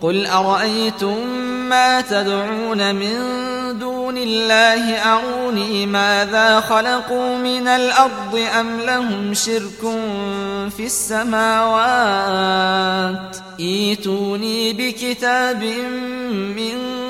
قل أرأيتم ما تدعون من دون الله أروني ماذا خلقوا من الأرض أم لهم شرك في السماوات ايتوني بكتاب من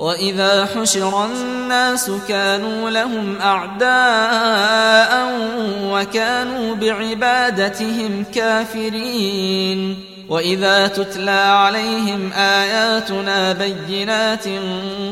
وإذا حشر الناس كانوا لهم أعداء وكانوا بعبادتهم كافرين وإذا تتلى عليهم آياتنا بينات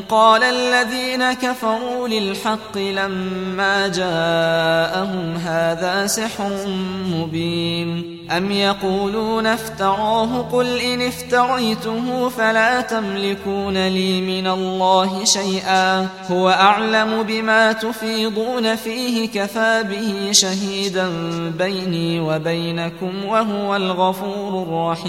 قال الذين كفروا للحق لما جاءهم هذا سحر مبين أم يقولون افتراه قل إن افتريته فلا تملكون لي من الله شيئا هو أعلم بما تفيضون فيه كفى به شهيدا بيني وبينكم وهو الغفور الرحيم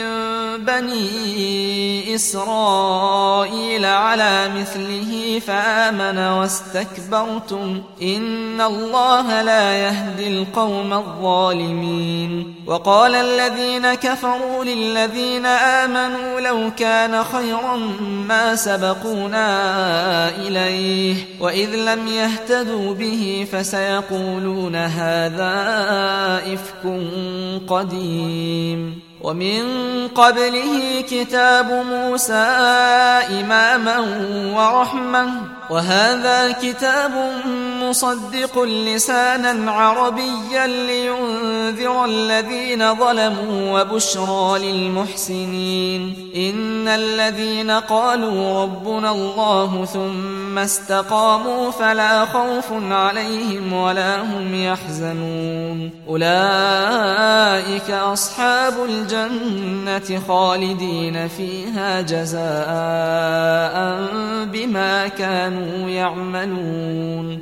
بني إسرائيل على مثله فآمن واستكبرتم إن الله لا يهدي القوم الظالمين. وقال الذين كفروا للذين آمنوا لو كان خيرا ما سبقونا إليه وإذ لم يهتدوا به فسيقولون هذا إفك قديم. ومن قبله كتاب موسى إماما ورحمة وهذا كتاب مصدق لسانا عربيا لينذر الذين ظلموا وبشرى للمحسنين. إن الذين قالوا ربنا الله ثم استقاموا فلا خوف عليهم ولا هم يحزنون. أولئك أصحاب الجنة خالدين فيها جزاء بما كانوا يعملون.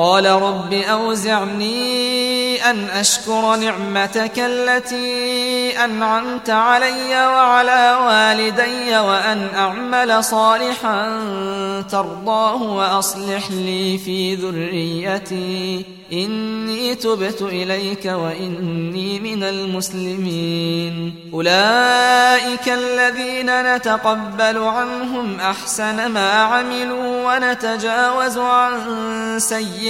قال رب أوزعني أن أشكر نعمتك التي أنعمت علي وعلى والدي وأن أعمل صالحا ترضاه وأصلح لي في ذريتي. إني تبت إليك وإني من المسلمين. أولئك الذين نتقبل عنهم أحسن ما عملوا ونتجاوز عن سيئاتهم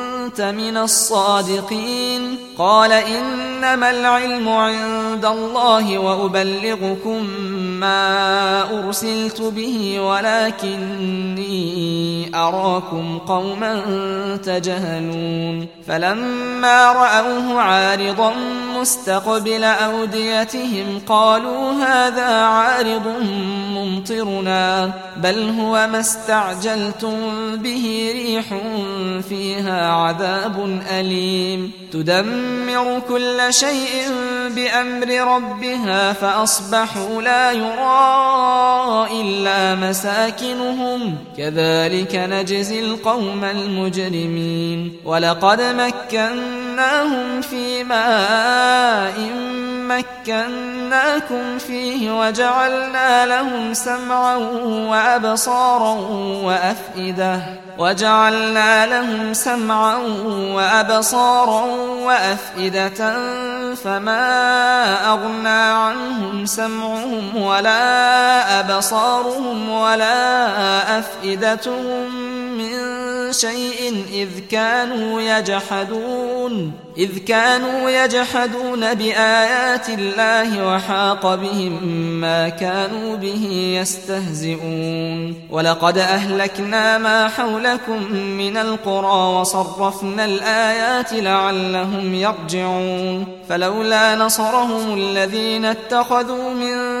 من الصادقين. قال إنما العلم عند الله وأبلغكم ما أرسلت به ولكني أراكم قوما تجهلون. فلما رأوه عارضا مستقبل أوديتهم قالوا هذا عارض ممطرنا بل هو ما استعجلتم به ريح فيها عذاب. أليم. تدمر كل شيء بأمر ربها فأصبحوا لا يرى إلا مساكنهم. كذلك نجزي القوم المجرمين. ولقد مكناهم في ماء مكناكم فيه وجعلنا لهم سمعا وأبصارا وأفئدة. وجعلنا لهم سمعا وأبصارا وأفئدة فما أغنى عنهم سمعهم ولا أبصارهم ولا أفئدتهم شيء إذ كانوا يجحدون إذ كانوا يجحدون بآيات الله وحاق بهم ما كانوا به يستهزئون. ولقد أهلكنا ما حولكم من القرى وصرفنا الآيات لعلهم يرجعون. فلولا نصرهم الذين اتخذوا من